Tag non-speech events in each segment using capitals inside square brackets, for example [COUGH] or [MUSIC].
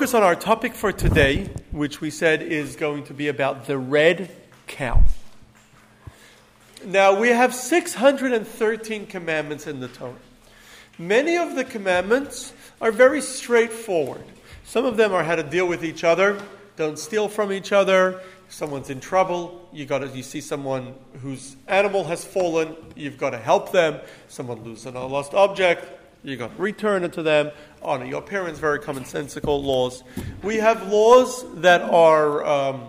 focus on our topic for today, which we said is going to be about the red cow. Now, we have 613 commandments in the Torah. Many of the commandments are very straightforward. Some of them are how to deal with each other, don't steal from each other. If someone's in trouble, you got to, you see someone whose animal has fallen, you've got to help them. Someone loses a lost object, you got to return it to them. Honor your parents, very commonsensical laws. We have laws that are um,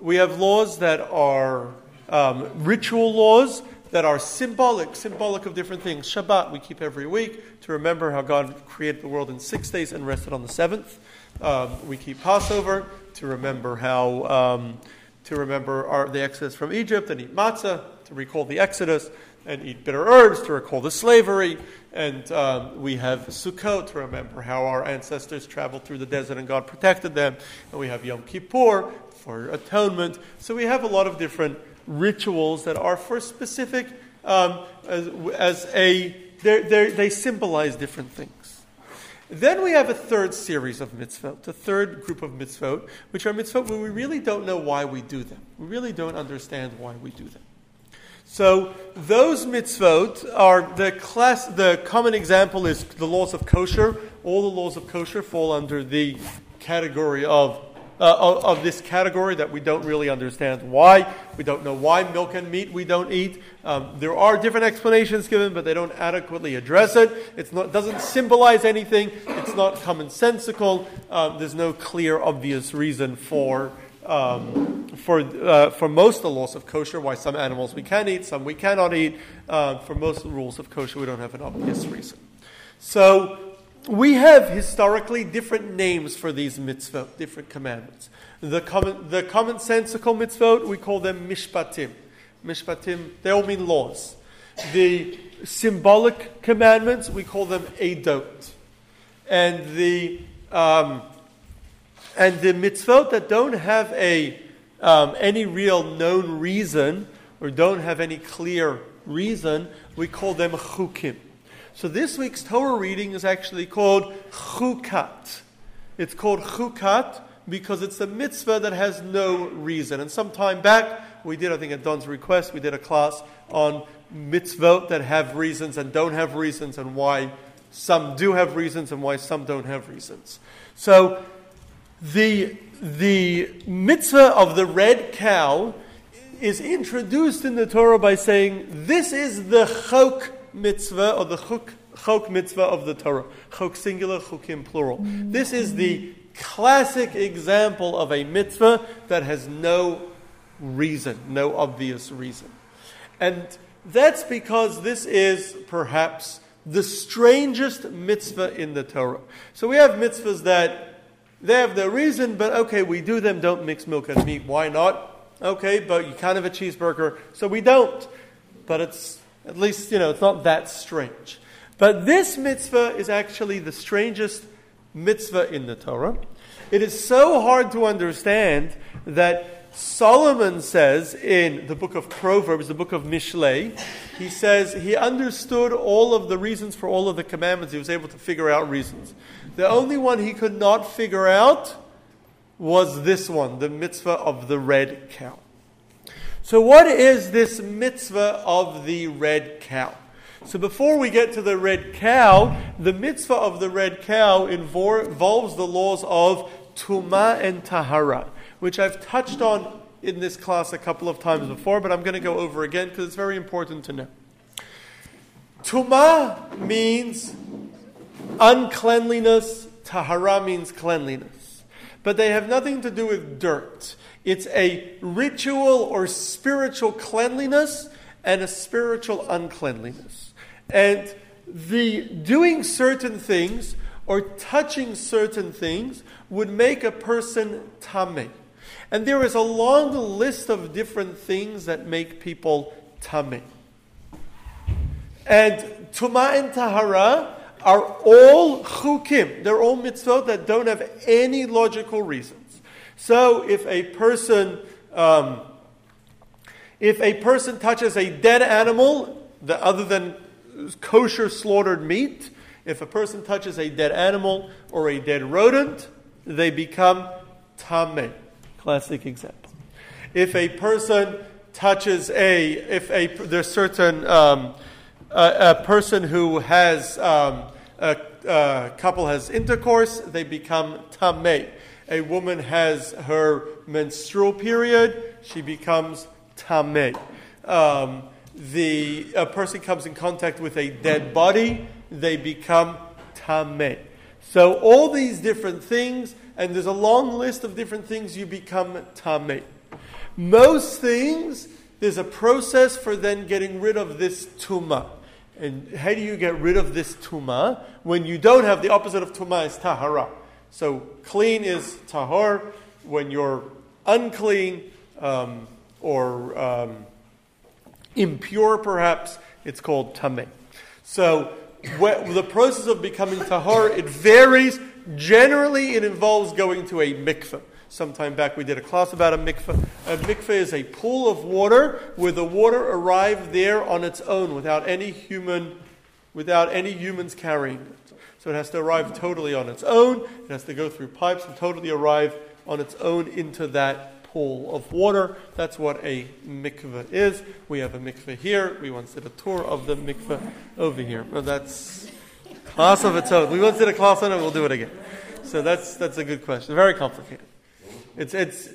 we have laws that are um, ritual laws that are symbolic, symbolic of different things. Shabbat we keep every week to remember how God created the world in six days and rested on the seventh. Um, we keep Passover to remember how um, to remember our, the exodus from Egypt and eat matzah to recall the exodus and eat bitter herbs to recall the slavery. And um, we have Sukkot to remember how our ancestors traveled through the desert and God protected them. And we have Yom Kippur for atonement. So we have a lot of different rituals that are for specific, um, as, as, a, they're, they're, they symbolize different things. Then we have a third series of mitzvot, the third group of mitzvot, which are mitzvot where we really don't know why we do them. We really don't understand why we do them. So those mitzvot are the class. The common example is the laws of kosher. All the laws of kosher fall under the category of uh, of, this category that we don't really understand why. We don't know why milk and meat we don't eat. Um, there are different explanations given, but they don't adequately address it. It doesn't symbolize anything. It's not commonsensical. Um, there's no clear, obvious reason for. Um, for, uh, for most of the laws of kosher, why some animals we can eat, some we cannot eat. Uh, for most of the rules of kosher, we don't have an obvious reason. So, we have historically different names for these mitzvot, different commandments. The, common, the commonsensical mitzvot, we call them mishpatim. Mishpatim, they all mean laws. The symbolic commandments, we call them edot. And the, um, and the mitzvot that don't have a, um, any real known reason or don't have any clear reason, we call them chukim. So this week's Torah reading is actually called Chukat. It's called Chukat because it's a mitzvah that has no reason. And some time back, we did, I think at Don's request, we did a class on mitzvot that have reasons and don't have reasons and why some do have reasons and why some don't have reasons. So the, the mitzvah of the red cow is introduced in the Torah by saying, This is the chok mitzvah or the chuk, chok mitzvah of the Torah. Chok singular, chukim plural. This is the classic example of a mitzvah that has no reason, no obvious reason. And that's because this is perhaps the strangest mitzvah in the Torah. So we have mitzvahs that they have their reason, but okay, we do them, don't mix milk and meat. Why not? Okay, but you can't have a cheeseburger, so we don't. But it's at least, you know, it's not that strange. But this mitzvah is actually the strangest mitzvah in the Torah. It is so hard to understand that Solomon says in the book of Proverbs, the book of Mishlei, he says he understood all of the reasons for all of the commandments. He was able to figure out reasons. The only one he could not figure out was this one, the mitzvah of the red cow. So, what is this mitzvah of the red cow? So, before we get to the red cow, the mitzvah of the red cow involves the laws of Tuma and Tahara, which I've touched on in this class a couple of times before, but I'm going to go over again because it's very important to know. Tuma means uncleanliness, Tahara means cleanliness. But they have nothing to do with dirt. It's a ritual or spiritual cleanliness and a spiritual uncleanliness. And the doing certain things or touching certain things would make a person tame. And there is a long list of different things that make people tame. And tuma and tahara are all chukim. They're all mitzvot that don't have any logical reasons. So if a person um, if a person touches a dead animal, the, other than kosher slaughtered meat, if a person touches a dead animal or a dead rodent, they become tameh. Classic example. If a person touches a, if a, there's certain, um, a, a, person who has, um, a, a, couple has intercourse, they become tameh. A woman has her menstrual period, she becomes tameh. Um, the a person comes in contact with a dead body, they become tameh. So all these different things, and there's a long list of different things you become tameh. Most things, there's a process for then getting rid of this tuma. And how do you get rid of this tuma? When you don't have the opposite of tuma is tahara. So clean is tahor. When you're unclean um, or um, impure, perhaps, it's called tameh. So the process of becoming tahor, it varies. Generally, it involves going to a mikveh. Sometime back, we did a class about a mikveh. A mikveh is a pool of water where the water arrived there on its own, without any human, without any humans carrying it. So it has to arrive totally on its own. It has to go through pipes and totally arrive on its own into that pool of water. That's what a mikveh is. We have a mikveh here. We once did a tour of the mikveh over here. Well, that's class of its own. We once did a class on it. We'll do it again. So that's that's a good question. Very complicated. It's it's.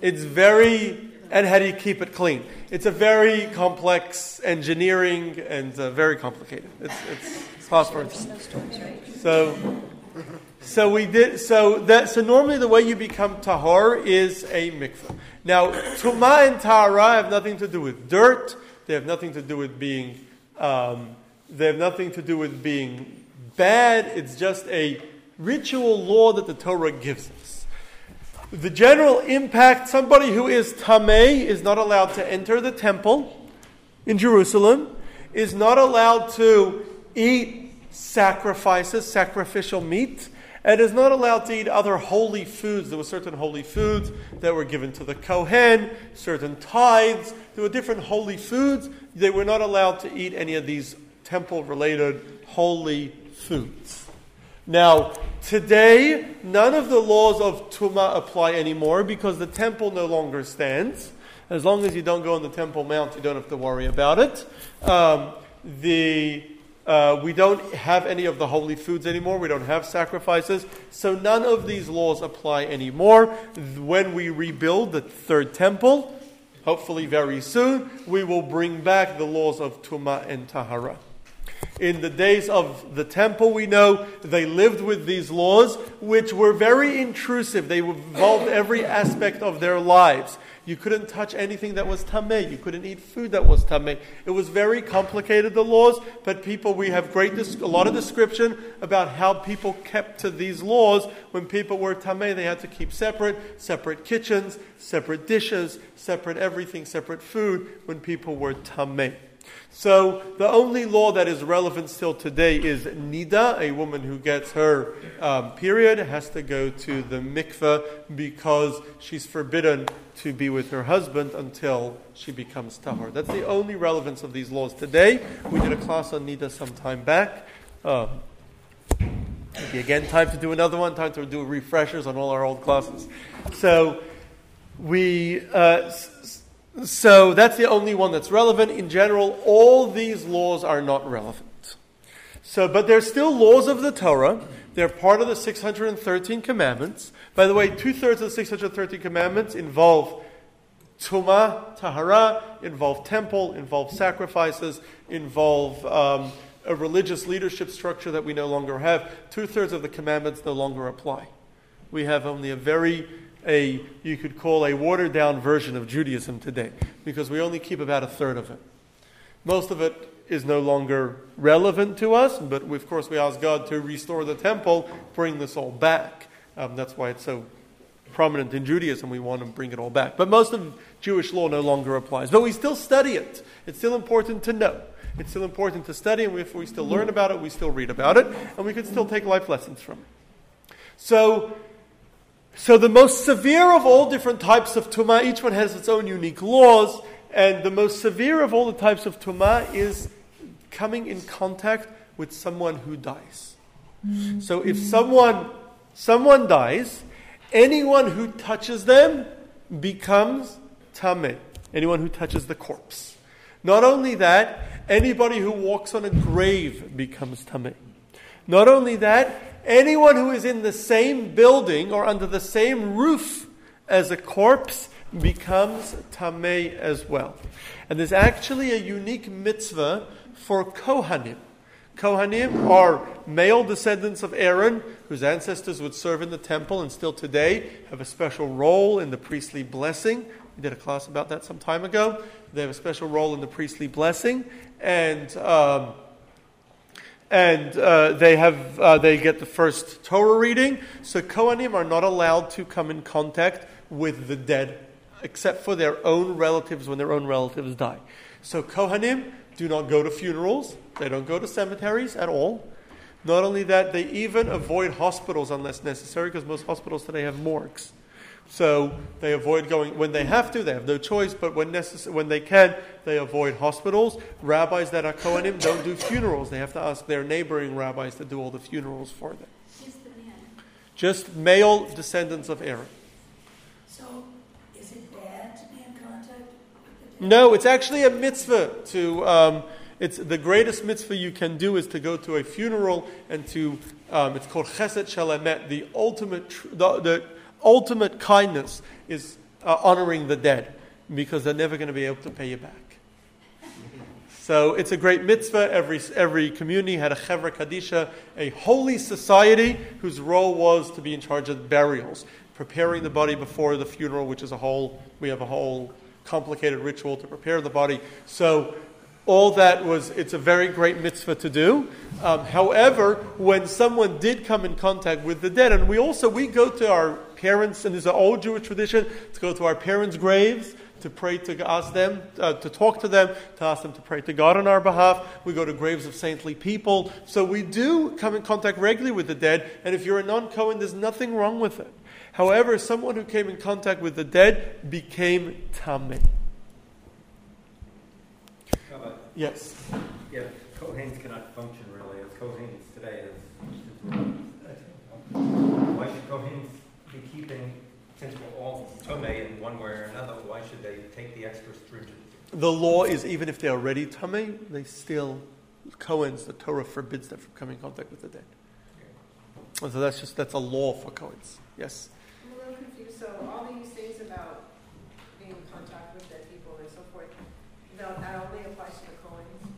It's very and how do you keep it clean? It's a very complex engineering and uh, very complicated. It's it's, it's possible. So so we did. So that. So normally the way you become tahor is a mikveh. Now tuma and tahara have nothing to do with dirt. They have nothing to do with being. Um, they have nothing to do with being bad. It's just a ritual law that the Torah gives us. The general impact: somebody who is tameh is not allowed to enter the temple in Jerusalem. Is not allowed to eat sacrifices, sacrificial meat and is not allowed to eat other holy foods. There were certain holy foods that were given to the Kohen, certain tithes. There were different holy foods. They were not allowed to eat any of these temple related holy foods. Now, today, none of the laws of Tuma apply anymore because the temple no longer stands. As long as you don't go on the Temple Mount, you don't have to worry about it. Um, the uh, we don't have any of the holy foods anymore. We don't have sacrifices. So none of these laws apply anymore. When we rebuild the third temple, hopefully very soon, we will bring back the laws of Tuma and Tahara. In the days of the temple, we know they lived with these laws, which were very intrusive. They involved every aspect of their lives. You couldn't touch anything that was tameh. You couldn't eat food that was tameh. It was very complicated, the laws, but people, we have great, a lot of description about how people kept to these laws. When people were tameh, they had to keep separate, separate kitchens, separate dishes, separate everything, separate food when people were tameh. So the only law that is relevant still today is nida. A woman who gets her um, period has to go to the mikveh because she's forbidden to be with her husband until she becomes tahor. That's the only relevance of these laws today. We did a class on nida some time back. Maybe again, time to do another one. Time to do refreshers on all our old classes. So we. Uh, so that's the only one that's relevant. In general, all these laws are not relevant. So, but they're still laws of the Torah. They're part of the 613 commandments. By the way, two thirds of the 613 commandments involve Tuma, Tahara, involve temple, involve sacrifices, involve um, a religious leadership structure that we no longer have. Two thirds of the commandments no longer apply. We have only a very a, you could call a watered down version of Judaism today, because we only keep about a third of it. Most of it is no longer relevant to us, but of course we ask God to restore the temple, bring this all back. Um, that's why it's so prominent in Judaism. We want to bring it all back. But most of Jewish law no longer applies. But we still study it. It's still important to know. It's still important to study, and if we still learn about it, we still read about it, and we can still take life lessons from it. So, so the most severe of all different types of tuma, each one has its own unique laws, and the most severe of all the types of tuma is coming in contact with someone who dies. So if someone someone dies, anyone who touches them becomes tameh. Anyone who touches the corpse. Not only that, anybody who walks on a grave becomes tameh. Not only that, anyone who is in the same building or under the same roof as a corpse becomes tameh as well. And there's actually a unique mitzvah for Kohanim. Kohanim are male descendants of Aaron, whose ancestors would serve in the temple and still today have a special role in the priestly blessing. We did a class about that some time ago. They have a special role in the priestly blessing, and um, and uh, they have uh, they get the first Torah reading. So Kohanim are not allowed to come in contact with the dead, except for their own relatives when their own relatives die. So Kohanim do not go to funerals. They don't go to cemeteries at all. Not only that, they even avoid hospitals unless necessary, because most hospitals today have morgues. So they avoid going when they have to. They have no choice, but when necess- when they can, they avoid hospitals. Rabbis that are Kohanim don't do funerals. They have to ask their neighboring rabbis to do all the funerals for them. Just male descendants of Aaron. So, is it bad to be in contact with the dead? No, it's actually a mitzvah to. Um, it's the greatest mitzvah you can do is to go to a funeral and to. Um, it's called chesed shel emet. The ultimate, tr- the, the ultimate kindness is uh, honoring the dead because they're never going to be able to pay you back. So it's a great mitzvah. Every, every community had a chevra kadisha, a holy society whose role was to be in charge of burials, preparing the body before the funeral, which is a whole, we have a whole complicated ritual to prepare the body. So all that was, it's a very great mitzvah to do. Um, however, when someone did come in contact with the dead, and we also, we go to our parents, and there's an old Jewish tradition to go to our parents' graves to pray to ask them, uh, to talk to them, to ask them to pray to God on our behalf. We go to graves of saintly people. So we do come in contact regularly with the dead, and if you're a non Cohen, there's nothing wrong with it. However, someone who came in contact with the dead became Tameh. Yes. yeah, Kohanes cannot function really as Kohanes today. Why should Kohanes be keeping, since we're all Tomei in one way or another, why should they take the extra stringent? The law is even if they're already Tameh, they still, Cohens, the Torah forbids them from coming in contact with the dead. And so that's just, that's a law for Cohens. Yes. I'm a little confused, so all these things about being in contact with dead people and so forth, that that only applies to the Cohens?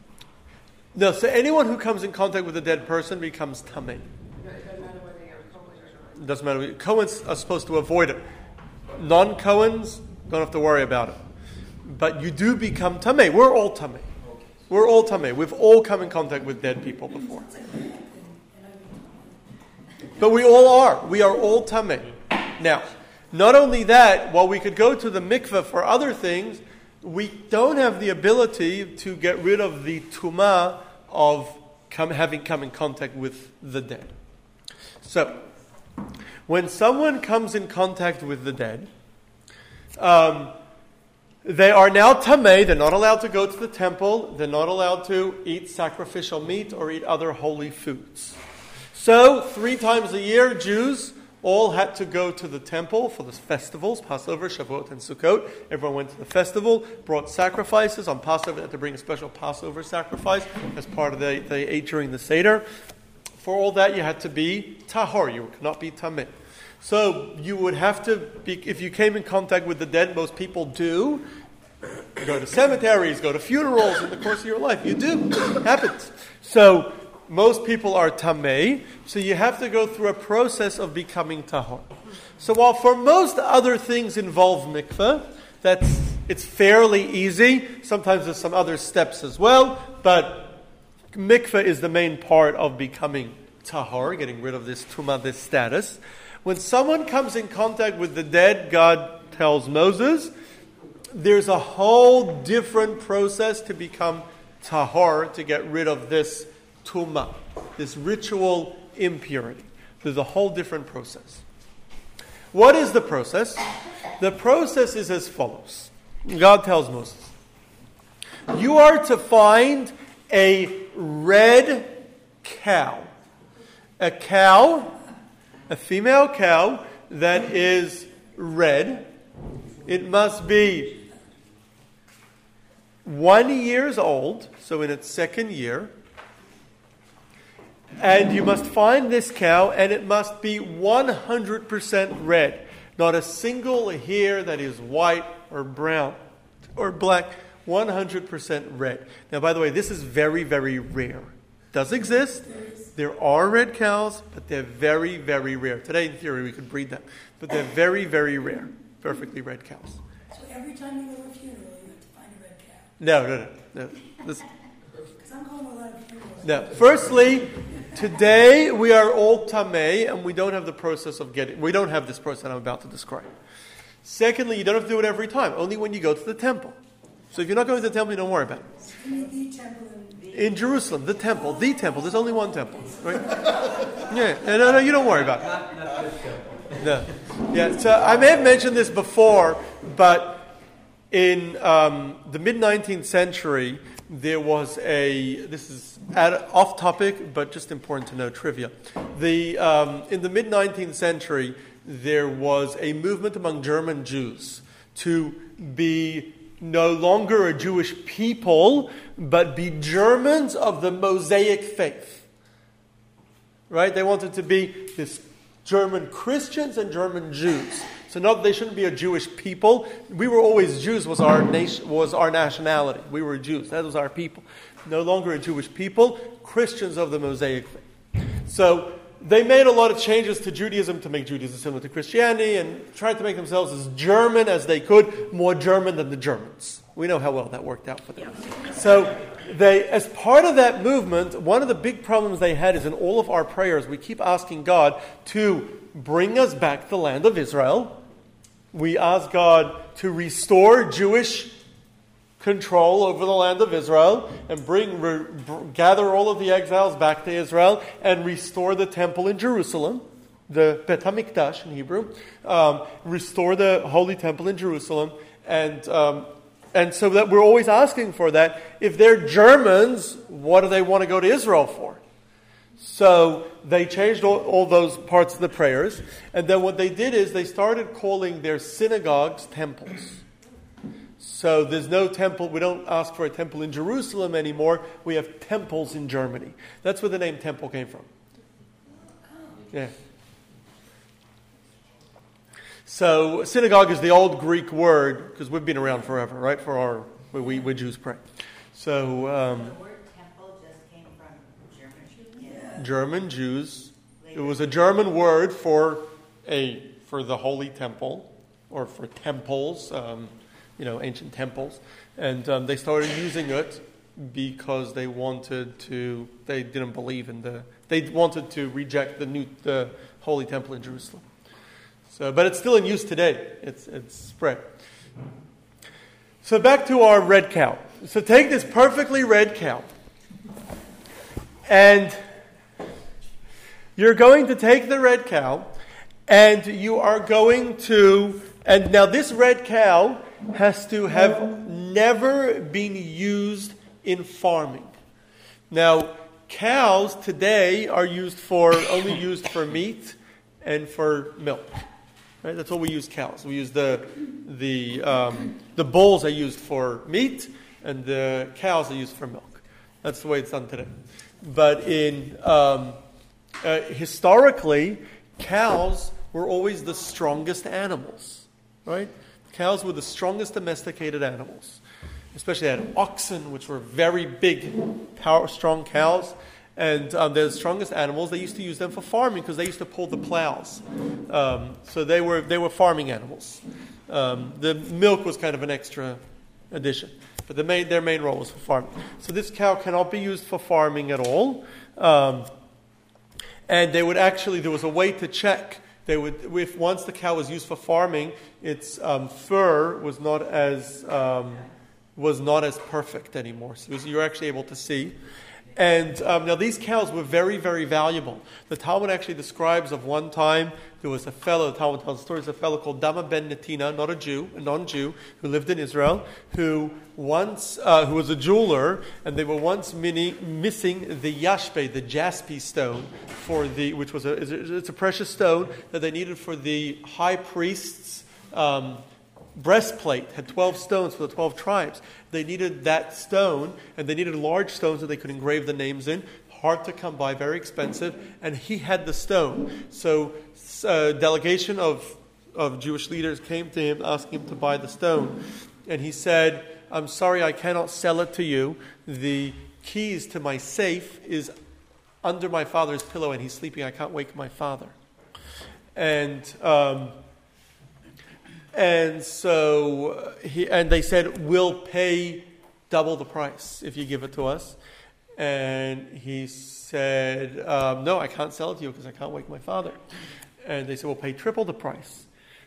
No, so anyone who comes in contact with a dead person becomes Tameh. No, It doesn't matter. Cohens are supposed to avoid it. Non Cohens don't have to worry about it. But you do become Tameh. We're all Tameh. We're all Tameh. We've all come in contact with dead people before. But we all are. We are all Tameh. Now, not only that, while we could go to the mikveh for other things, we don't have the ability to get rid of the tumah of come, having come in contact with the dead. So, when someone comes in contact with the dead, um, they are now tameh. They're not allowed to go to the temple. They're not allowed to eat sacrificial meat or eat other holy foods. So, three times a year, Jews all had to go to the temple for the festivals Passover, Shavuot, and Sukkot. Everyone went to the festival, brought sacrifices. On Passover, they had to bring a special Passover sacrifice as part of the, they ate during the Seder. For all that, you had to be tahor. You could not be tameh. So you would have to be, if you came in contact with the dead, most people do. Go to cemeteries, go to funerals in the course of your life. You do. It happens. So most people are tamei, so you have to go through a process of becoming tahor. So while for most other things involve mikveh, that's it's fairly easy. Sometimes there's some other steps as well, but mikveh is the main part of becoming tahor, getting rid of this tuma, this status. When someone comes in contact with the dead, God tells Moses, there's a whole different process to become tahor, to get rid of this tumah, this ritual impurity. There's a whole different process. What is the process? The process is as follows God tells Moses, You are to find a red cow. a cow, a female cow that is red. It must be one years old, so in its second year. And you must find this cow, and it must be 100% red. Not a single hair that is white or brown or black. 100% red. Now, by the way, this is very, very rare. It Does exist. There are red cows, but they're very, very rare. Today, in theory, we could breed them, but they're very, very rare. Perfectly red cows. So every time you go to a funeral, you have to find a red cow. No, no, no. no. Because [LAUGHS] I'm going to a lot of funerals. no. Firstly, today we are all tamei, and we don't have the process of getting. We don't have this process that I'm about to describe. Secondly, you don't have to do it every time. Only when you go to the temple. So if you're not going to the temple, you don't worry about it. In the temple in In Jerusalem, the temple, the temple. There's only one temple, right? [LAUGHS] Yeah, no, no, no, you don't worry about it. Not, not this temple. No. Yeah, so I may have mentioned this before, but in um, the mid 19th century, there was a, this is off topic, but just important to know trivia. The, um, in the mid 19th century, there was a movement among German Jews to be no longer a Jewish people, but be Germans of the Mosaic faith right? They wanted to be this German Christians and German Jews. So not that they shouldn't be a Jewish people. We were always Jews was our nation was our nationality. We were Jews. That was our people. No longer a Jewish people, Christians of the Mosaic faith. So they made a lot of changes to Judaism to make Judaism similar to Christianity and tried to make themselves as German as they could, more German than the Germans. We know how well that worked out for them. So they, as part of that movement, one of the big problems they had is in all of our prayers, we keep asking God to bring us back the land of Israel. We ask God to restore Jewish control over the land of Israel and bring, re, gather all of the exiles back to Israel and restore the temple in Jerusalem, the Bet HaMikdash in Hebrew, um, restore the holy temple in Jerusalem, and um, and so that we're always asking for that. If they're Germans, what do they want to go to Israel for? So they changed all, all those parts of the prayers, and then what they did is they started calling their synagogues temples. So there's no temple. We don't ask for a temple in Jerusalem anymore. We have temples in Germany. That's where the name temple came from. Yeah. So synagogue is the old Greek word because we've been around forever, right? For our we, we Jews pray. So um, The word temple just came from German. Jews. It was a German word for a for the holy temple or for temples, um, you know, ancient temples, and um, they started using it because they wanted to. They didn't believe in the. They wanted to reject the new the holy temple in Jerusalem. So, but it's still in use today. It's it's spread. So back to our red cow. So take this perfectly red cow, and you're going to take the red cow and you are going to, and now this red cow has to have never been used in farming. Now, cows today are used for, only used for meat and for milk. Right? That's what we use cows. We use the, the, um, the bulls are used for meat and the cows are used for milk. That's the way it's done today. But in, um, uh, historically, cows were always the strongest animals, right? Cows were the strongest domesticated animals. Especially they had oxen, which were very big, power, strong cows. And um, they're the strongest animals. They used to use them for farming because they used to pull the plows. Um, so they were, they were farming animals. Um, the milk was kind of an extra addition. But the main, their main role was for farming. So this cow cannot be used for farming at all. Um, and they would actually, there was a way to check. They would, if once the cow was used for farming, its um, fur was not as um, was not as perfect anymore. So you're actually able to see. And um, now these cows were very, very valuable. The Talmud actually describes of one time there was a fellow, the Talmud tells stories, a fellow called Dama ben Netina, not a Jew, a non-Jew, who lived in Israel, who once, uh, who was a jeweler, and they were once mini, missing the yashpe, the jasper stone, for the, which was a, it's a precious stone that they needed for the high priest's um, breastplate had 12 stones for the 12 tribes. They needed that stone, and they needed large stones that they could engrave the names in. Hard to come by, very expensive, and he had the stone. So, a delegation of, of Jewish leaders came to him asking him to buy the stone. And he said, I'm sorry, I cannot sell it to you. The keys to my safe is under my father's pillow, and he's sleeping. I can't wake my father. And um, and so he, and they said, we'll pay double the price if you give it to us. And he said, um, no, I can't sell it to you because I can't wake my father. And they said, we'll pay triple the price.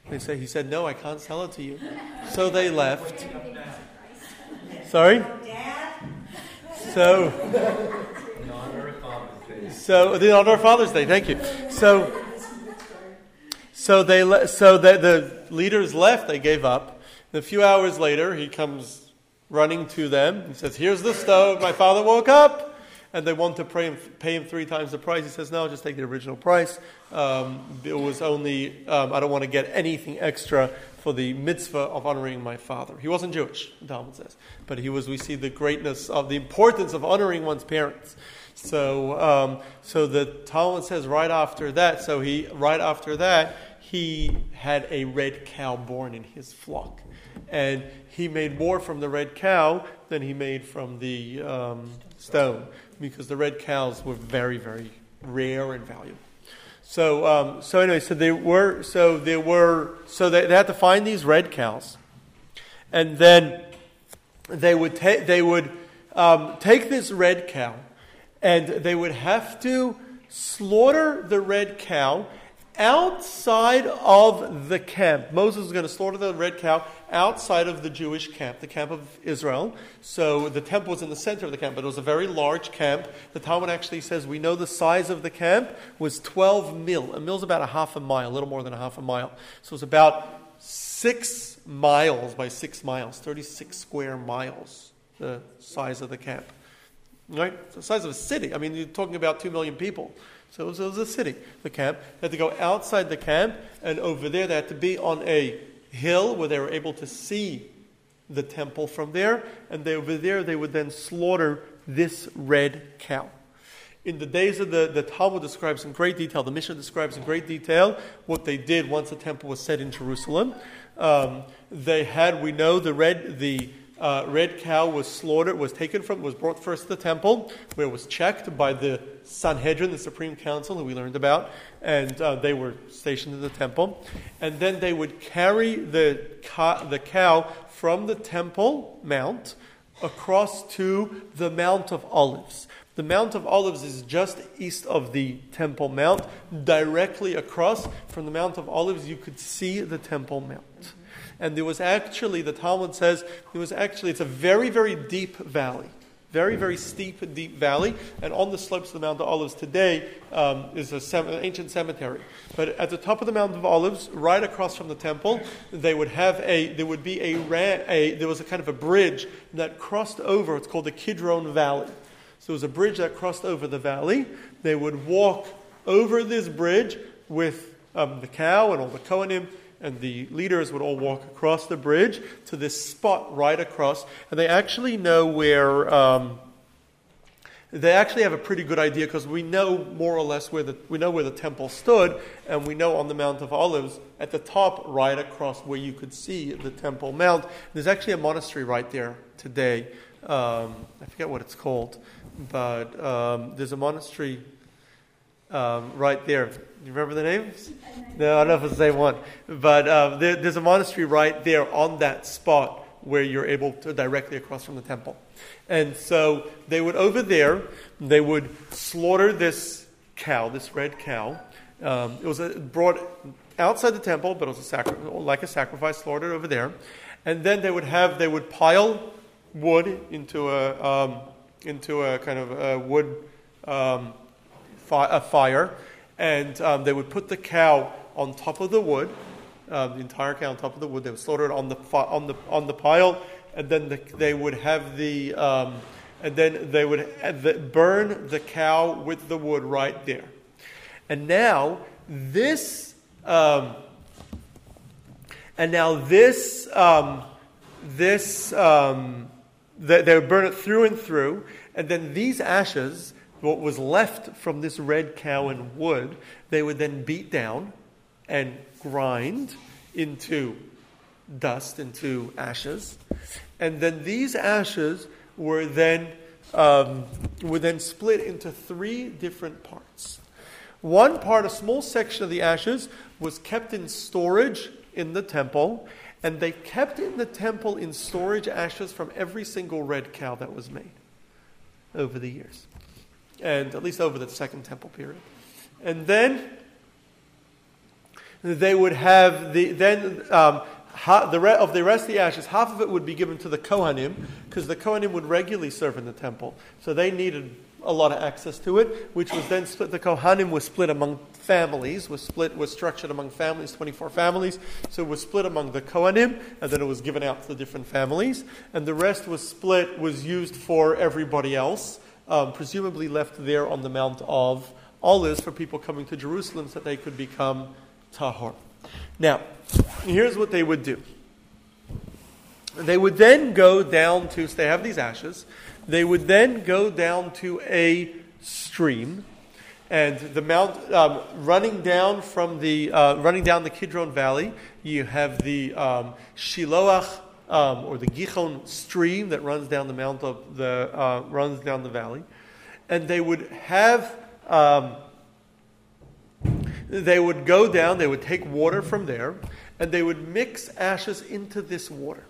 They said, he said, no, I can't sell it to you. So they left. Sorry? So, In honor Father's Day. so in honor of Father's Day, thank you. So, so they le- so the, the leaders left. They gave up. And a few hours later, he comes running to them. He says, "Here's the stove. My father woke up." And they want to pay him, pay him three times the price. He says, "No, just take the original price. Um, it was only um, I don't want to get anything extra for the mitzvah of honoring my father." He wasn't Jewish, Talmud says, but he was. We see the greatness of the importance of honoring one's parents. So, um, so the Talmud says right after that. So he right after that he had a red cow born in his flock, and he made more from the red cow than he made from the um, stone, because the red cows were very, very rare and valuable. So, um, so anyway, so they were, so there were, so they, they had to find these red cows, and then they would take, they would um, take this red cow, and they would have to slaughter the red cow outside of the camp. Moses was going to slaughter the red cow outside of the Jewish camp, the camp of Israel. So the temple was in the center of the camp, but it was a very large camp. The Talmud actually says we know the size of the camp was 12 mil. A mil is about a half a mile, a little more than a half a mile. So it's about six miles by six miles, 36 square miles, the size of the camp. Right? The size of a city. I mean, you're talking about two million people. So it was, it was a city, the camp. They had to go outside the camp, and over there they had to be on a hill where they were able to see the temple from there. And they, over there they would then slaughter this red cow. In the days of the, the Talmud describes in great detail, the Mishnah describes in great detail what they did once the temple was set in Jerusalem. Um, they had, we know, the red, the uh, red cow was slaughtered, was taken from, was brought first to the temple, where it was checked by the Sanhedrin, the Supreme Council, that we learned about, and uh, they were stationed in the temple. And then they would carry the, ca- the cow from the temple mount across to the Mount of Olives. The Mount of Olives is just east of the Temple Mount. Directly across from the Mount of Olives, you could see the Temple Mount. And there was actually, the Talmud says, there was actually, it's a very, very deep valley. Very, very steep, deep valley. And on the slopes of the Mount of Olives today um, is sem- an ancient cemetery. But at the top of the Mount of Olives, right across from the temple, they would have a, there would be a, ra- a there was a kind of a bridge that crossed over, it's called the Kidron Valley. So there was a bridge that crossed over the valley. They would walk over this bridge with um, the cow and all the Kohanim and the leaders would all walk across the bridge to this spot right across, and they actually know where. Um, they actually have a pretty good idea because we know more or less where the we know where the temple stood, and we know on the Mount of Olives at the top, right across where you could see the Temple Mount. There's actually a monastery right there today. Um, I forget what it's called, but um, there's a monastery um, right there. You remember the name? No, I don't know if it's the same one. But um, there, there's a monastery right there on that spot where you're able to directly across from the temple. And so they would, over there, they would slaughter this cow, this red cow. Um, it was a, brought outside the temple, but it was a sacri- like a sacrifice slaughtered over there. And then they would have, they would pile wood into a, um, into a kind of a wood um, fi- a fire, and um, they would put the cow on top of the wood, uh, the entire cow on top of the wood. They would slaughter it on the fi- on the on the pile, and then the, they would have the um, and then they would the, burn the cow with the wood right there. And now this um, and now this um, this um, they, they would burn it through and through, and then these ashes, what was left from this red cow and wood, they would then beat down and grind into dust, into ashes, and then these ashes were then um, were then split into three different parts. One part, a small section of the ashes, was kept in storage in the temple, and they kept in the temple in storage ashes from every single red cow that was made over the years, and at least over the second temple period. And then they would have the then um, ha, the re, of the rest of the ashes, half of it would be given to the Kohanim because the Kohanim would regularly serve in the temple, so they needed a lot of access to it, which was then split. The Kohanim was split among families, was split, was structured among families, 24 families. So it was split among the Kohanim, and then it was given out to the different families. And the rest was split, was used for everybody else, um, presumably left there on the Mount of Olives for people coming to Jerusalem so that they could become Tahor. Now, here's what they would do. They would then go down to, so they have these ashes, they would then go down to a stream, and the mount um, running down from the uh, running down the Kidron Valley. You have the um, Shiloach um, or the Gichon stream that runs down the mount of the uh, runs down the valley, and they would have. Um, they would go down. They would take water from there, and they would mix ashes into this water.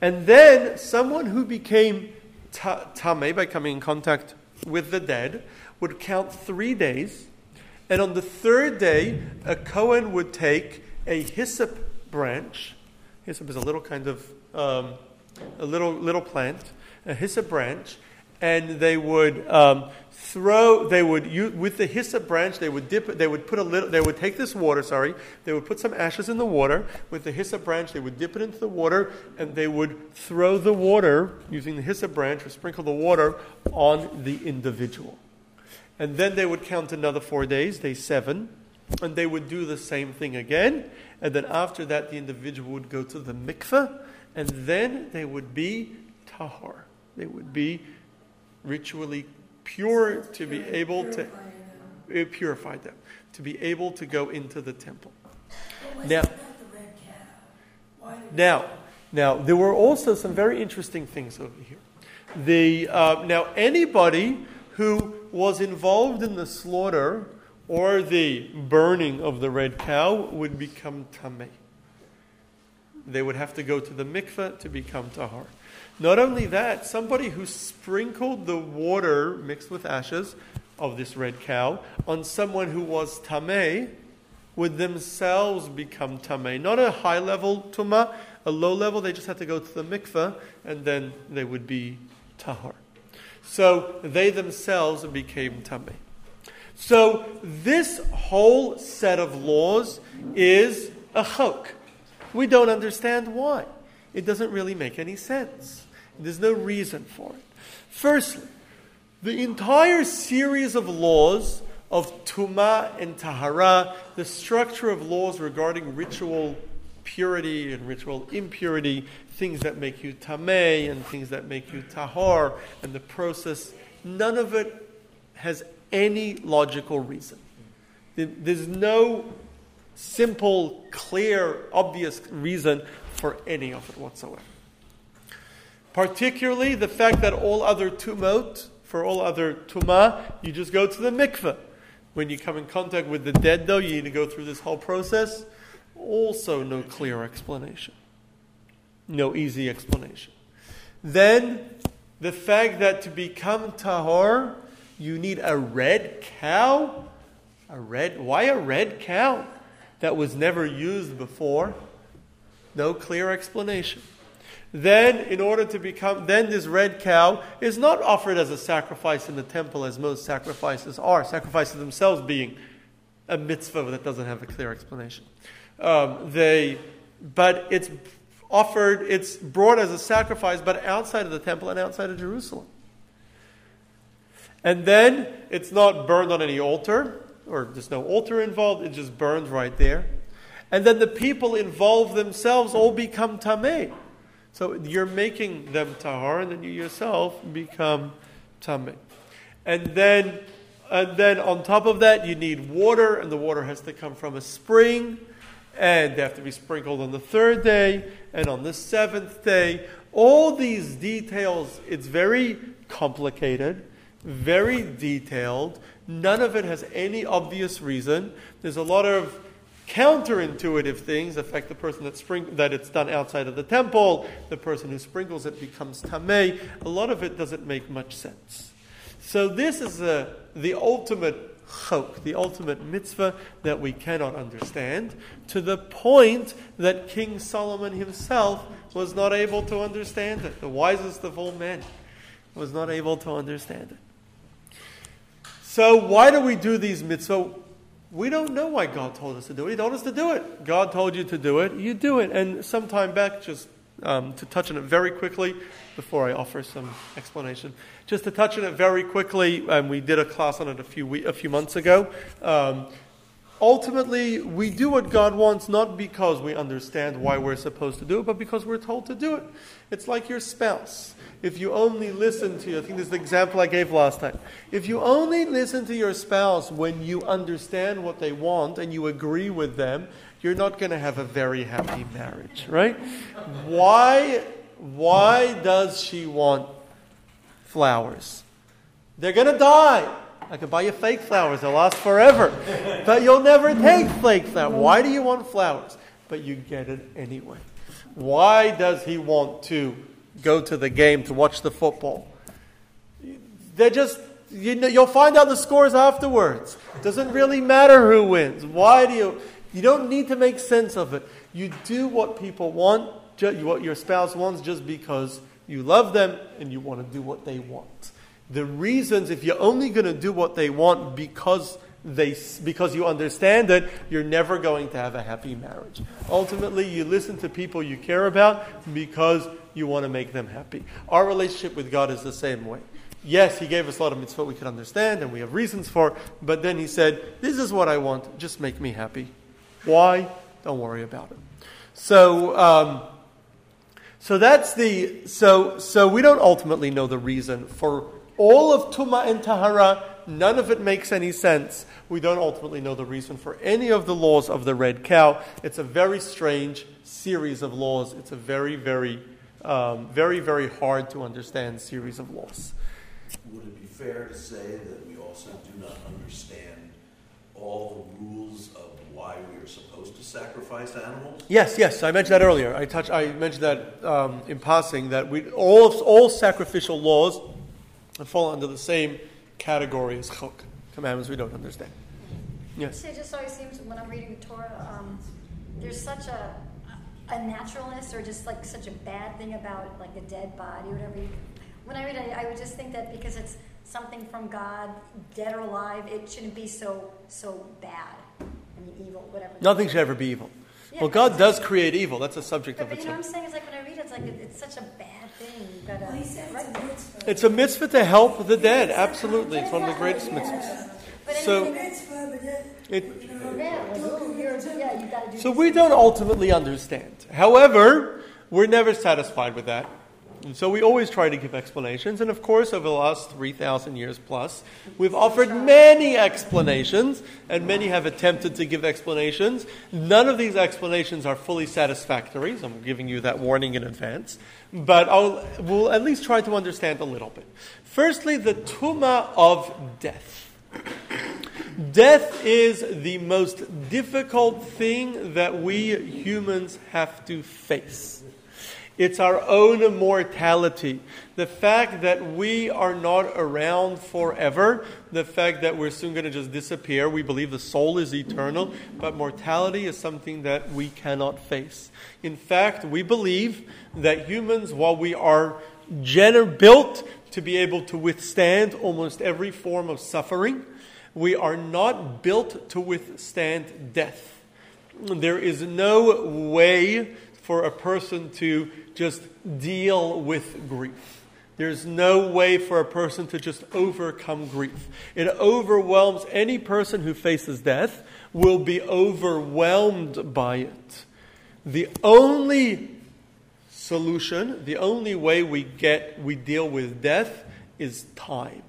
And then someone who became ta- tame by coming in contact with the dead would count three days, and on the third day, a Kohen would take a hyssop branch. Hyssop is a little kind of um, a little little plant, a hyssop branch, and they would um, throw. They would use, with the hyssop branch. They would dip. They would put a little. They would take this water. Sorry. They would put some ashes in the water with the hyssop branch. They would dip it into the water, and they would throw the water using the hyssop branch or sprinkle the water on the individual. And then they would count another four days, day seven, and they would do the same thing again. And then after that, the individual would go to the mikveh, and then they would be tahor. They would be ritually pure to be able to it purified them to be able to go into the temple. Now- Now, the red cow? Why did Now, now there were also some very interesting things over here. The uh, now anybody who was involved in the slaughter or the burning of the red cow would become tameh. They would have to go to the mikveh to become tahar. Not only that, somebody who sprinkled the water mixed with ashes of this red cow on someone who was tameh would themselves become tameh. Not a high level tuma, a low level. They just had to go to the mikveh, and then they would be tahar. So they themselves became tameh. So this whole set of laws is a chok. We don't understand why. It doesn't really make any sense. There's no reason for it. Firstly, the entire series of laws of Tuma and Tahara, the structure of laws regarding ritual purity and ritual impurity, things that make you Tameh and things that make you Tahar, and the process, none of it has any logical reason. There's no simple, clear, obvious reason for any of it whatsoever. Particularly the fact that all other tumot, for all other tuma, you just go to the mikveh. When you come in contact with the dead, though, you need to go through this whole process. Also, no clear explanation. No easy explanation. Then, the fact that to become tahor, you need a red cow. A red, why a red cow? That was never used before. No clear explanation. Then, in order to become, then this red cow is not offered as a sacrifice in the temple as most sacrifices are, sacrifices themselves being a mitzvah that doesn't have a clear explanation. Um, they, but it's offered, it's brought as a sacrifice, but outside of the temple and outside of Jerusalem. And then it's not burned on any altar, or there's no altar involved, it just burns right there. And then the people involved themselves all become tameh. So you're making them tahar, and then you yourself become tameh. And then, and then on top of that, you need water, and the water has to come from a spring, and they have to be sprinkled on the third day and on the seventh day. All these details, it's very complicated, very detailed. None of it has any obvious reason. There's a lot of counterintuitive things affect the person that spring that it's done outside of the temple. The person who sprinkles it becomes tamei. A lot of it doesn't make much sense. So this is a, the ultimate chok, the ultimate mitzvah that we cannot understand, to the point that King Solomon himself was not able to understand it. The wisest of all men was not able to understand it. So why do we do these mitzvah? We don't know why God told us to do it. He told us to do it. God told you to do it. You do it. And some time back, just um, to touch on it very quickly before I offer some explanation, just to touch on it very quickly, um, we did a class on it a few we- a few months ago. Um, ultimately, we do what God wants not because we understand why we're supposed to do it, but because we're told to do it. It's like your spouse. If you only listen to, I think this is the example I gave last time. If you only listen to your spouse when you understand what they want and you agree with them, you're not going to have a very happy marriage, right? Why, why does she want flowers? They're going to die. I could buy you fake flowers, they'll last forever. But you'll never take fake flowers. Why do you want flowers? But you get it anyway. Why does he want to go to the game to watch the football? They're just, you know, you'll find out the scores afterwards. It doesn't really matter who wins. Why do you? You don't need to make sense of it. You do what people want, what your spouse wants, just because you love them and you want to do what they want. The reasons, if you're only going to do what they want because they, because you understand it, you're never going to have a happy marriage. Ultimately, you listen to people you care about because you want to make them happy. Our relationship with God is the same way. Yes, He gave us a lot of mitzvot we could understand and we have reasons for, but then He said, This is what I want, just make me happy. Why? Don't worry about it. So, um, so that's the so so we don't ultimately know the reason for all of Tuma and Tahara. None of it makes any sense. We don't ultimately know the reason for any of the laws of the red cow. It's a very strange series of laws. It's a very, very, um, very, very hard to understand series of laws. Would it be fair to say that we also do not understand all the rules of why we are supposed to sacrifice animals? Yes, yes, I mentioned that earlier. I touched, I mentioned that um, in passing that we all all sacrificial laws fall under the same category as chok, commandments we don't understand. Yes. It just always seems when I'm reading the Torah, um, there's such a a naturalness or just like such a bad thing about like a dead body or whatever. You, when I read it, I would just think that because it's something from God, dead or alive, it shouldn't be so so bad. I mean, evil, whatever. Nothing should ever be evil. Yeah, well, God does create evil. That's a subject But, of but its you know own. what I'm saying? It's like when I read it, it's like it, it's such a bad thing. You gotta Well, he said right it's a mitzvah. It's a mitzvah to help the dead. Absolutely, it's one of the greatest mitzvahs. But So- It's a mitzvah, but it, So we don't ultimately understand. However, we're never satisfied with that. And so we always try to give explanations. And of course, over the last 3,000 years plus, we've offered many explanations, and many have attempted to give explanations. None of these explanations are fully satisfactory, so I'm giving you that warning in advance. But I'll, we'll at least try to understand a little bit. Firstly, the tuma of death. Death is the most difficult thing that we humans have to face. It's our own mortality. The fact that we are not around forever, the fact that we're soon going to just disappear. We believe the soul is eternal, but mortality is something that we cannot face. In fact, we believe that humans, while we are gener- built to be able to withstand almost every form of suffering, we are not built to withstand death. There is no way for a person to just deal with grief. There's no way for a person to just overcome grief. It overwhelms any person who faces death will be overwhelmed by it. The only solution, the only way we get we deal with death is time.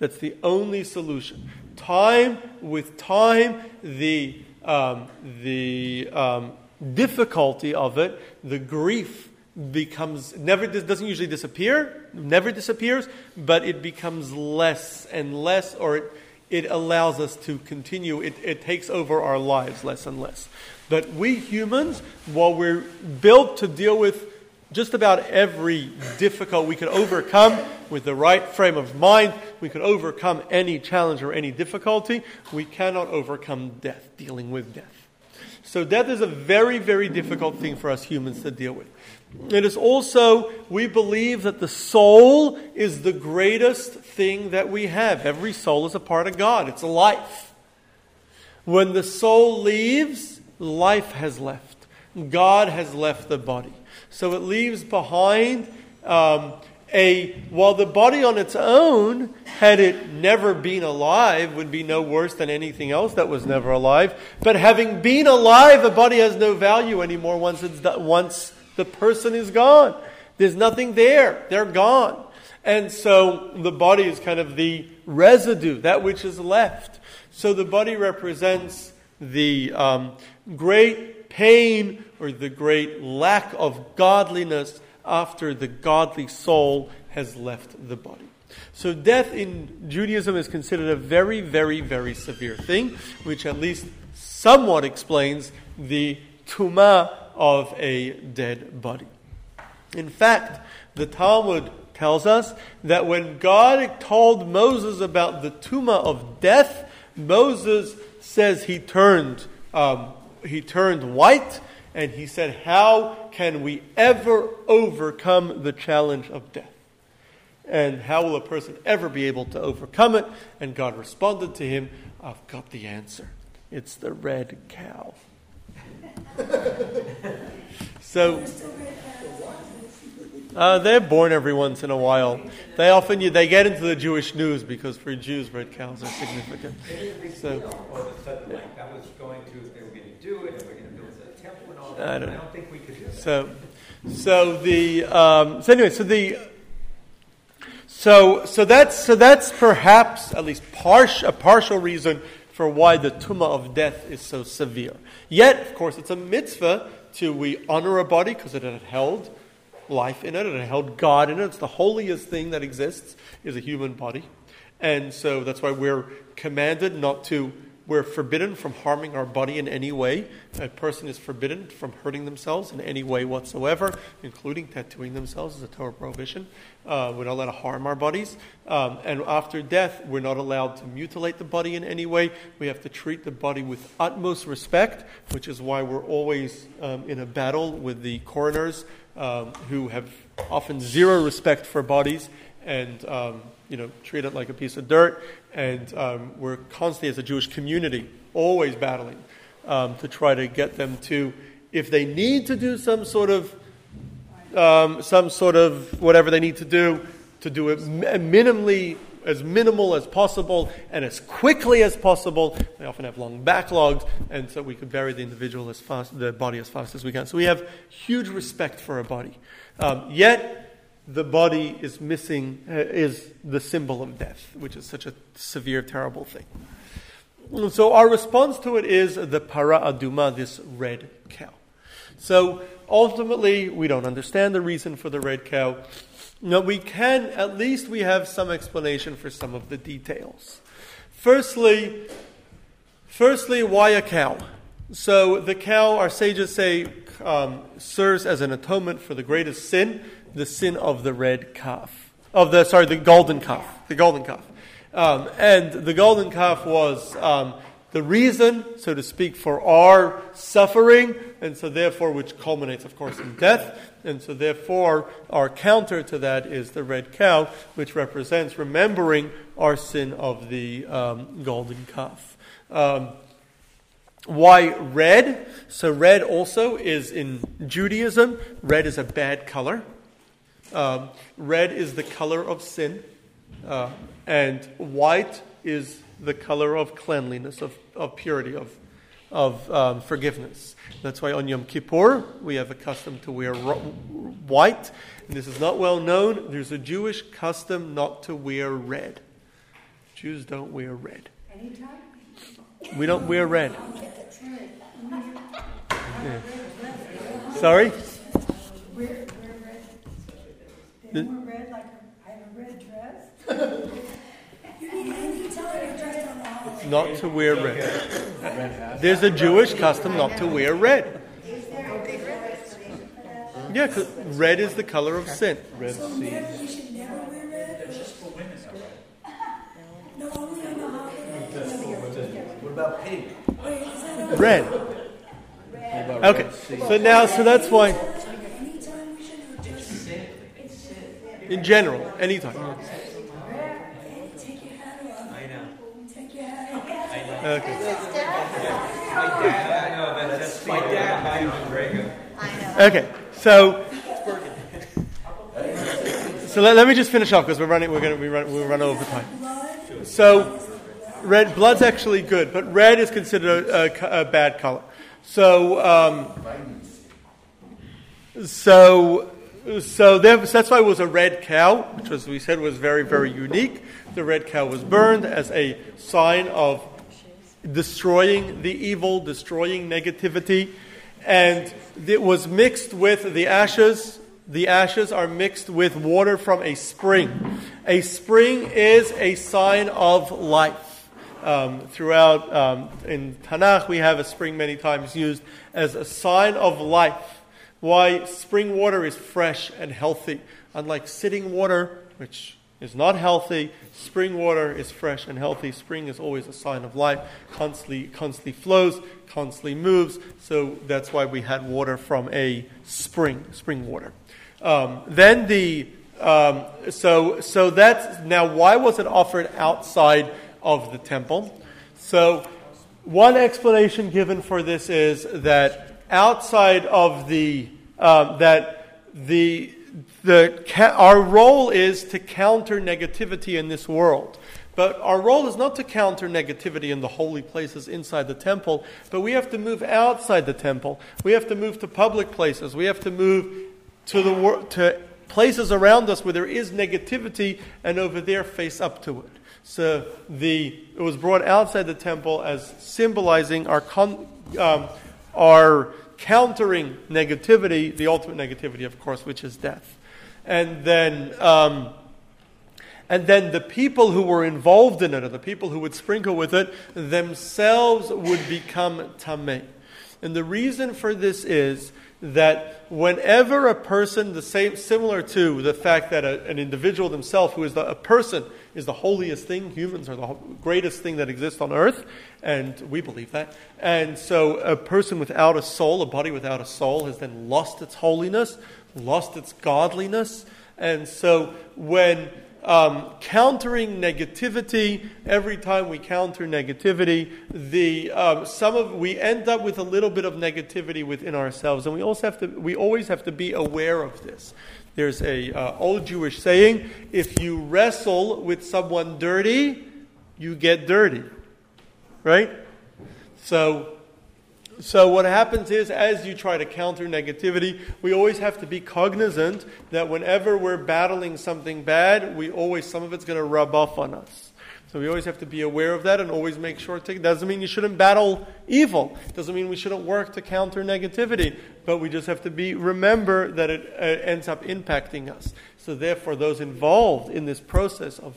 That's the only solution. Time with time, the um, the um, difficulty of it, the grief becomes never doesn't usually disappear, never disappears, but it becomes less and less, or it, it allows us to continue. It, it takes over our lives less and less. But we humans, while we're built to deal with just about every difficult we can overcome with the right frame of mind, we can overcome any challenge or any difficulty. We cannot overcome death, dealing with death. So, death is a very, very difficult thing for us humans to deal with. It is also, we believe that the soul is the greatest thing that we have. Every soul is a part of God, it's a life. When the soul leaves, life has left. God has left the body. So it leaves behind um, a, while the body on its own, had it never been alive, would be no worse than anything else that was never alive. But having been alive, the body has no value anymore once, it's, once the person is gone. There's nothing there. They're gone. And so the body is kind of the residue, that which is left. So the body represents the um, great pain or the great lack of godliness after the godly soul has left the body. So, death in Judaism is considered a very, very, very severe thing, which at least somewhat explains the tuma of a dead body. In fact, the Talmud tells us that when God told Moses about the tuma of death, Moses says he turned um, he turned white and he said, How can we ever overcome the challenge of death? And how will a person ever be able to overcome it? And God responded to him, I've got the answer. It's the red cow. [LAUGHS] so uh, they're born every once in a while. They often they get into the Jewish news because for Jews red cows are significant. So, that was going to they were going to do it, and we're going to build a temple and all that. I don't, I don't think we could do that. So, so the um, so anyway, so the so so that's so that's perhaps at least partial a partial reason for why the tuma of death is so severe. Yet, of course, it's a mitzvah to we honor a body because it had held life in it, it had held God in it. It's the holiest thing that exists is a human body, and so that's why we're commanded not to we're forbidden from harming our body in any way. A person is forbidden from hurting themselves in any way whatsoever, including tattooing themselves as a Torah prohibition. Uh, we're not allowed to harm our bodies. Um, and after death, we're not allowed to mutilate the body in any way. We have to treat the body with utmost respect, which is why we're always um, in a battle with the coroners um, who have often zero respect for bodies and um, you know, treat it like a piece of dirt. And um, we're constantly, as a Jewish community, always battling um, to try to get them to, if they need to do some sort of, um, some sort of whatever they need to do, to do it minimally, as minimal as possible and as quickly as possible. They often have long backlogs, and so we could bury the individual as fast, the body as fast as we can. So we have huge respect for our body. Um, yet, the body is missing, uh, is the symbol of death, which is such a severe, terrible thing. And so our response to it is the para aduma, this red cow. So ultimately, we don't understand the reason for the red cow. No, we can, at least we have some explanation for some of the details. Firstly, firstly, why a cow? So the cow, our sages say, um, serves as an atonement for the greatest sin, the sin of the red calf, of the sorry, the golden calf, the golden calf, um, and the golden calf was um, the reason, so to speak, for our suffering, and so therefore, which culminates, of course, in death, and so therefore, our counter to that is the red cow, which represents remembering our sin of the um, golden calf. Um, why red? So, red also is in Judaism, red is a bad color. Um, red is the color of sin, uh, and white is the color of cleanliness, of, of purity, of, of um, forgiveness. That's why on Yom Kippur we have a custom to wear ro- white. And this is not well known. There's a Jewish custom not to wear red. Jews don't wear red. Anytime? We don't wear red. Yeah. Sorry? Wear, wear red. Red like I have a red dress. [LAUGHS] You mean anytime you're dressed on the holiday? Not to wear red. There's a Jewish custom not to wear red. Yeah, 'cause red is the color of sin. Red So never, we should never wear red? It's just for women. [LAUGHS] No, only on the holiday. What about pink? Wait, is that a- Red. Okay, so now, so that's why, my general, anytime. Drago. Okay, so so let, let me just finish off because we're running. We're going to we run we run over time. So red blood's actually good, but red is considered a, a a bad color. So um, so so that's why it was a red cow, which as we said was very very unique. The red cow was burned as a sign of destroying the evil, destroying negativity, and it was mixed with the ashes. The ashes are mixed with water from a spring. A spring is a sign of life. Um, throughout um, in Tanakh, we have a spring many times used as a sign of life. Why spring water is fresh and healthy, unlike sitting water, which is not healthy. Spring water is fresh and healthy. Spring is always a sign of life. Constantly, constantly flows, constantly moves. So that's why we had water from a spring, spring water. Um, then the um, so so that's now why was it offered outside of the temple? So one explanation given for this is that outside of the um, that the the ca- our role is to counter negativity in this world. But our role is not to counter negativity in the holy places inside the temple, but we have to move outside the temple. We have to move to public places. We have to move to the wor- to places around us where there is negativity, and over there face up to it. So the it was brought outside the temple as symbolizing our con, um, our countering negativity, the ultimate negativity, of course, which is death, and then. Um, and then the people who were involved in it, or the people who would sprinkle with it, themselves would become tameh. And the reason for this is that whenever a person, the same, similar to the fact that a, an individual themselves, who is the, a person, is the holiest thing, humans are the greatest thing that exists on earth, and we believe that. And so a person without a soul, a body without a soul, has then lost its holiness, lost its godliness. And so when um, countering negativity. Every time we counter negativity, the um, some of we end up with a little bit of negativity within ourselves, and we also have to. We always have to be aware of this. There's a uh, old Jewish saying: "If you wrestle with someone dirty, you get dirty." Right. So so what happens is, as you try to counter negativity, we always have to be cognizant that whenever we're battling something bad, we always some of it's going to rub off on us. So we always have to be aware of that and always make sure to. Doesn't mean you shouldn't battle evil. Doesn't mean we shouldn't work to counter negativity. But we just have to be remember that it uh, ends up impacting us. So therefore, those involved in this process of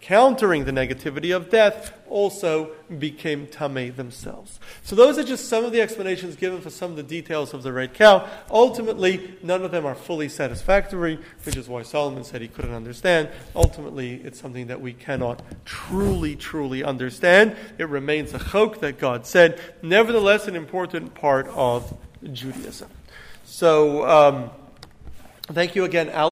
countering the negativity of death, also became tamei themselves. So those are just some of the explanations given for some of the details of the red cow. Ultimately, none of them are fully satisfactory, which is why Solomon said he couldn't understand. Ultimately, it's something that we cannot truly, truly understand. It remains a chok that God said, nevertheless, an important part of Judaism. So, um, thank you again, Al.